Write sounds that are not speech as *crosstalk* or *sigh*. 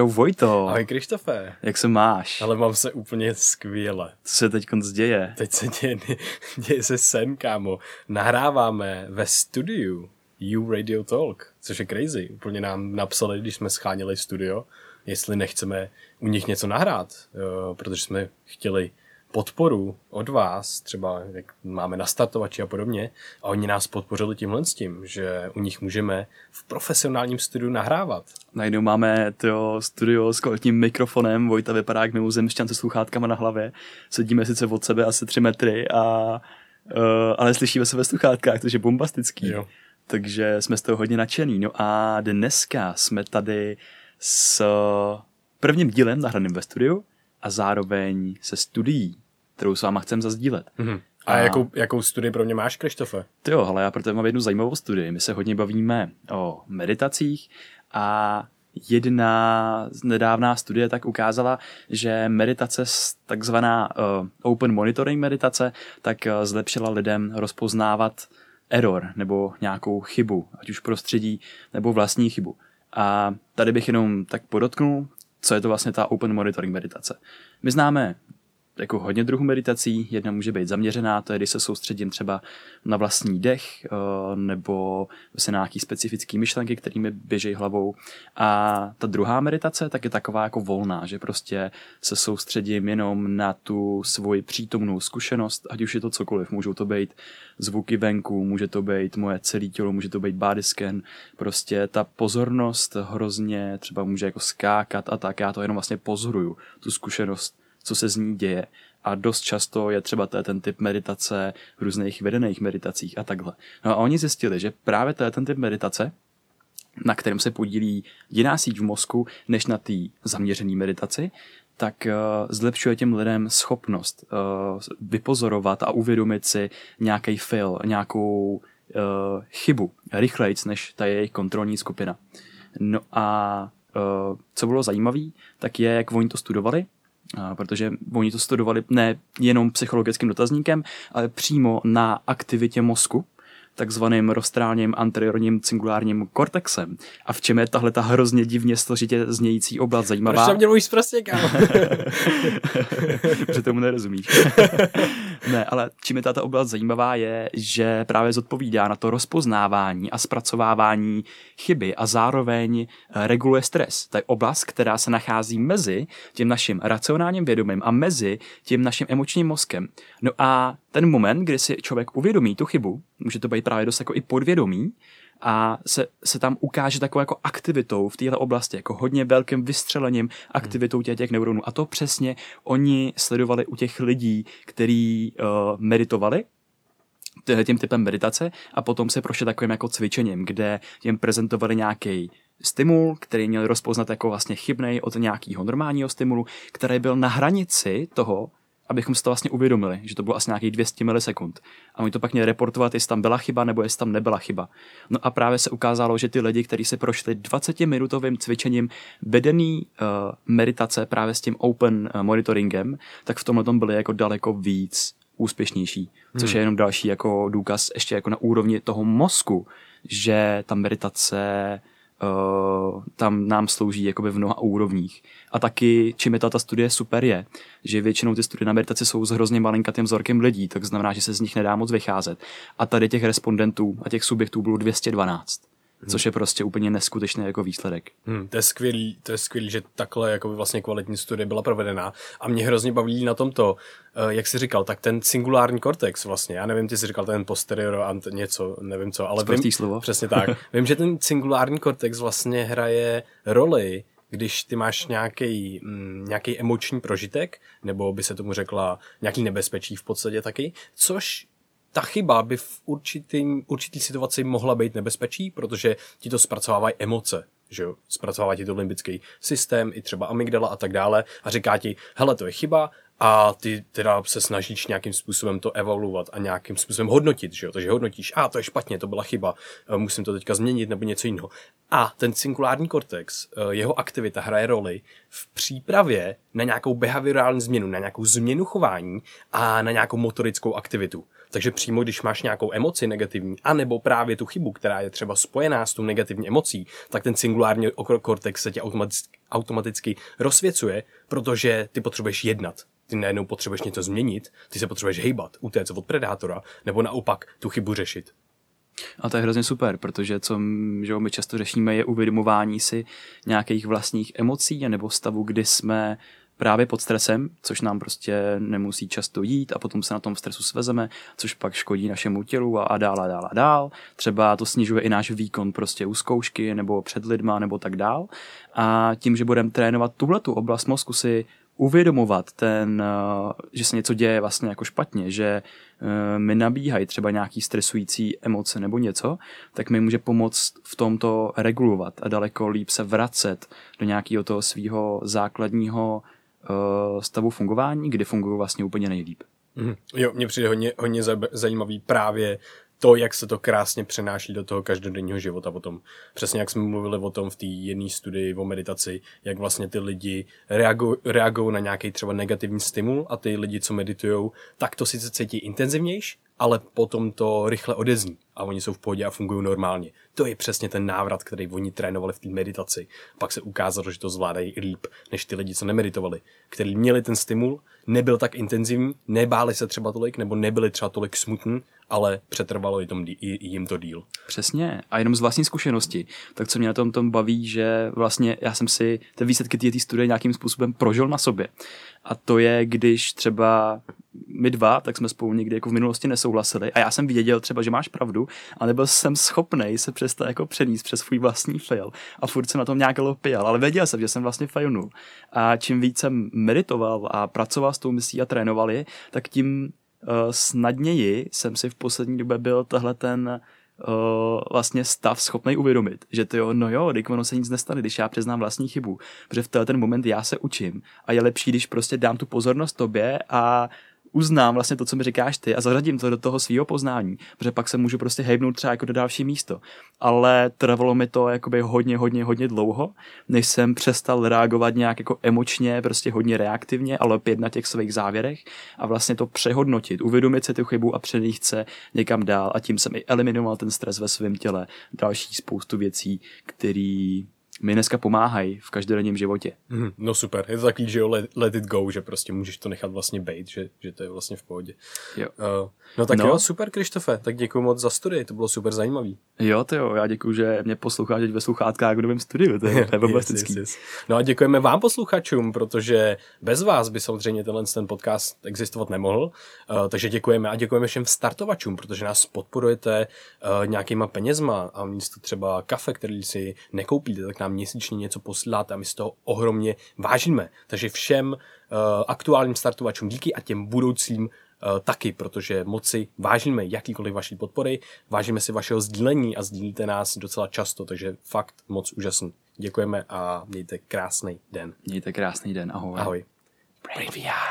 Čau Vojto. Ahoj Krištofe. Jak se máš? Ale mám se úplně skvěle. Co se teď děje? Teď se děje, děje se sen, kámo. Nahráváme ve studiu U Radio Talk, což je crazy. Úplně nám napsali, když jsme scháněli studio, jestli nechceme u nich něco nahrát, jo, protože jsme chtěli podporu od vás, třeba jak máme na startovači a podobně, a oni nás podpořili tímhle s tím, že u nich můžeme v profesionálním studiu nahrávat. Najednou máme to studio s kvalitním mikrofonem, Vojta vypadá jak mimozemšťan se sluchátkama na hlavě, sedíme sice od sebe asi tři metry, a, uh, ale slyšíme se ve sluchátkách, což je bombastický. Jo. Takže jsme z toho hodně nadšený. No a dneska jsme tady s prvním dílem nahraným ve studiu a zároveň se studií, kterou s váma chcem zazdílet. Mm-hmm. A, a jakou, jakou studii pro mě máš, Krištofe? Ty jo, ale já pro tebe mám jednu zajímavou studii. My se hodně bavíme o meditacích a jedna nedávná studie tak ukázala, že meditace, takzvaná uh, open monitoring meditace, tak uh, zlepšila lidem rozpoznávat error nebo nějakou chybu, ať už prostředí nebo vlastní chybu. A tady bych jenom tak podotknul, co je to vlastně ta open monitoring meditace. My známe jako hodně druhů meditací. Jedna může být zaměřená, to je, když se soustředím třeba na vlastní dech eh, nebo se na nějaký specifický myšlenky, kterými běží hlavou. A ta druhá meditace tak je taková jako volná, že prostě se soustředím jenom na tu svoji přítomnou zkušenost, ať už je to cokoliv. Můžou to být zvuky venku, může to být moje celé tělo, může to být body scan. Prostě ta pozornost hrozně třeba může jako skákat a tak. Já to jenom vlastně pozoruju, tu zkušenost co se z ní děje. A dost často je třeba ten typ meditace v různých vedených meditacích a takhle. No a oni zjistili, že právě ten typ meditace, na kterém se podílí jiná síť v mozku, než na té zaměřené meditaci, tak uh, zlepšuje těm lidem schopnost uh, vypozorovat a uvědomit si nějaký fail, nějakou uh, chybu rychlejc, než ta jejich kontrolní skupina. No a co bylo zajímavé, tak je, jak oni to studovali, protože oni to studovali ne jenom psychologickým dotazníkem, ale přímo na aktivitě mozku, takzvaným roztrálním anteriorním cingulárním kortexem. A v čem je tahle ta hrozně divně složitě znějící oblast zajímavá? Proč mě mluvíš prostě, kámo? *laughs* Protože tomu nerozumíš. *laughs* ne, ale čím je tato oblast zajímavá je, že právě zodpovídá na to rozpoznávání a zpracovávání chyby a zároveň eh, reguluje stres. To je oblast, která se nachází mezi tím naším racionálním vědomím a mezi tím naším emočním mozkem. No a ten moment, kdy si člověk uvědomí tu chybu, může to být právě dost jako i podvědomí, a se, se tam ukáže takovou jako aktivitou v této oblasti, jako hodně velkým vystřelením aktivitou těch, těch neuronů. A to přesně oni sledovali u těch lidí, kteří uh, meditovali, tím typem meditace a potom se prošli takovým jako cvičením, kde jim prezentovali nějaký stimul, který měli rozpoznat jako vlastně chybnej od nějakého normálního stimulu, který byl na hranici toho, abychom si to vlastně uvědomili, že to bylo asi nějakých 200 milisekund. A oni to pak měli reportovat, jestli tam byla chyba nebo jestli tam nebyla chyba. No a právě se ukázalo, že ty lidi, kteří se prošli 20-minutovým cvičením vedený uh, meditace právě s tím open uh, monitoringem, tak v tomhle tom byli jako daleko víc úspěšnější. Což hmm. je jenom další jako důkaz ještě jako na úrovni toho mozku, že ta meditace uh, tam nám slouží jakoby v mnoha úrovních. A taky, čím je ta studie super je, že většinou ty studie na meditaci jsou s hrozně malinkatým vzorkem lidí, tak znamená, že se z nich nedá moc vycházet. A tady těch respondentů a těch subjektů bylo 212 hmm. což je prostě úplně neskutečný jako výsledek. Hmm, to je skvělý, to je skvělý, že takhle jako vlastně kvalitní studie byla provedená a mě hrozně baví na tomto, uh, jak jsi říkal, tak ten singulární kortex vlastně, já nevím, ty jsi říkal ten posterior ant něco, nevím co, ale vím, slovo. přesně tak, *laughs* vím, že ten singulární kortex vlastně hraje roli když ty máš nějaký, mm, nějaký emoční prožitek, nebo by se tomu řekla nějaký nebezpečí v podstatě taky, což ta chyba by v určitý, určitý situaci mohla být nebezpečí, protože ti to zpracovávají emoce, že jo, zpracovává ti to limbický systém, i třeba amygdala a tak dále a říká ti, hele, to je chyba a ty teda se snažíš nějakým způsobem to evaluovat a nějakým způsobem hodnotit, že jo? Takže hodnotíš, a to je špatně, to byla chyba, eh, musím to teďka změnit nebo něco jiného. A ten cingulární kortex, eh, jeho aktivita hraje roli v přípravě na nějakou behaviorální změnu, na nějakou změnu chování a na nějakou motorickou aktivitu. Takže přímo, když máš nějakou emoci negativní, anebo právě tu chybu, která je třeba spojená s tou negativní emocí, tak ten singulární kortex se tě automaticky, automaticky rozsvěcuje, protože ty potřebuješ jednat. Ty najednou potřebuješ něco změnit, ty se potřebuješ hejbat, utéct od predátora, nebo naopak tu chybu řešit. A to je hrozně super, protože co že my často řešíme je uvědomování si nějakých vlastních emocí nebo stavu, kdy jsme právě pod stresem, což nám prostě nemusí často jít a potom se na tom stresu svezeme, což pak škodí našemu tělu a, a dál a dál a dál. Třeba to snižuje i náš výkon prostě u zkoušky nebo před lidma nebo tak dál. A tím, že budeme trénovat tuhle tu oblast mozku si uvědomovat ten, eh, že se něco děje vlastně jako špatně, že eh, mi nabíhají třeba nějaký stresující emoce nebo něco, tak mi může pomoct v tomto regulovat a daleko líp se vracet do nějakého toho svého základního stavu fungování, kdy fungují vlastně úplně nejlíp. Mm. Jo, mně přijde hodně, hodně zajímavý právě to, jak se to krásně přenáší do toho každodenního života potom. Přesně jak jsme mluvili o tom v té jedné studii o meditaci, jak vlastně ty lidi reagují na nějaký třeba negativní stimul a ty lidi, co meditují, tak to sice cítí intenzivnější, ale potom to rychle odezní a oni jsou v pohodě a fungují normálně. To je přesně ten návrat, který oni trénovali v té meditaci. Pak se ukázalo, že to zvládají líp než ty lidi, co nemeditovali, kteří měli ten stimul, nebyl tak intenzivní, nebáli se třeba tolik, nebo nebyli třeba tolik smutní, ale přetrvalo jim, jim to díl. Přesně. A jenom z vlastní zkušenosti. Tak co mě na tom, tom baví, že vlastně já jsem si ty výsledky té studie nějakým způsobem prožil na sobě. A to je, když třeba my dva, tak jsme spolu někdy jako v minulosti nesouhlasili a já jsem věděl třeba, že máš pravdu, ale nebyl jsem schopný se přestat jako přenést přes svůj vlastní fail. A furt jsem na tom nějak lopil, ale věděl jsem, že jsem vlastně failnul. A čím víc jsem meditoval a pracoval s tou misí a trénoval tak tím uh, snadněji jsem si v poslední době byl tahle ten uh, vlastně stav schopný uvědomit, že to jo, no jo, když ono se nic nestane, když já přiznám vlastní chybu, protože v ten moment já se učím a je lepší, když prostě dám tu pozornost tobě a uznám vlastně to, co mi říkáš ty a zařadím to do toho svého poznání, protože pak se můžu prostě hejbnout třeba jako do další místo. Ale trvalo mi to jakoby hodně, hodně, hodně dlouho, než jsem přestal reagovat nějak jako emočně, prostě hodně reaktivně, ale opět na těch svých závěrech a vlastně to přehodnotit, uvědomit si tu chybu a přenést se někam dál a tím jsem i eliminoval ten stres ve svém těle, další spoustu věcí, které mi dneska pomáhají v každodenním životě. Mm, no super, je to takový, že jo, let, let it go, že prostě můžeš to nechat vlastně bejt, že, že to je vlastně v pohodě. Jo. Uh, no tak no. jo, super Krištofe, tak děkuji moc za studii, to bylo super zajímavý. Jo, to jo, já děkuji, že mě posloucháš ve sluchátkách v novém studiu, to je, to *laughs* je yes, yes, yes. No a děkujeme vám posluchačům, protože bez vás by samozřejmě tenhle ten podcast existovat nemohl, uh, takže děkujeme a děkujeme všem startovačům, protože nás podporujete uh, nějakýma penězma a místo třeba kafe, který si nekoupíte, tak nám nám měsíčně něco posíláte a my z toho ohromně vážíme. Takže všem uh, aktuálním startovačům díky a těm budoucím uh, taky, protože moci vážíme jakýkoliv vaší podpory, vážíme si vašeho sdílení a sdílíte nás docela často, takže fakt moc úžasný. Děkujeme a mějte krásný den. Mějte krásný den, ahoj. Ahoj. Brave VR.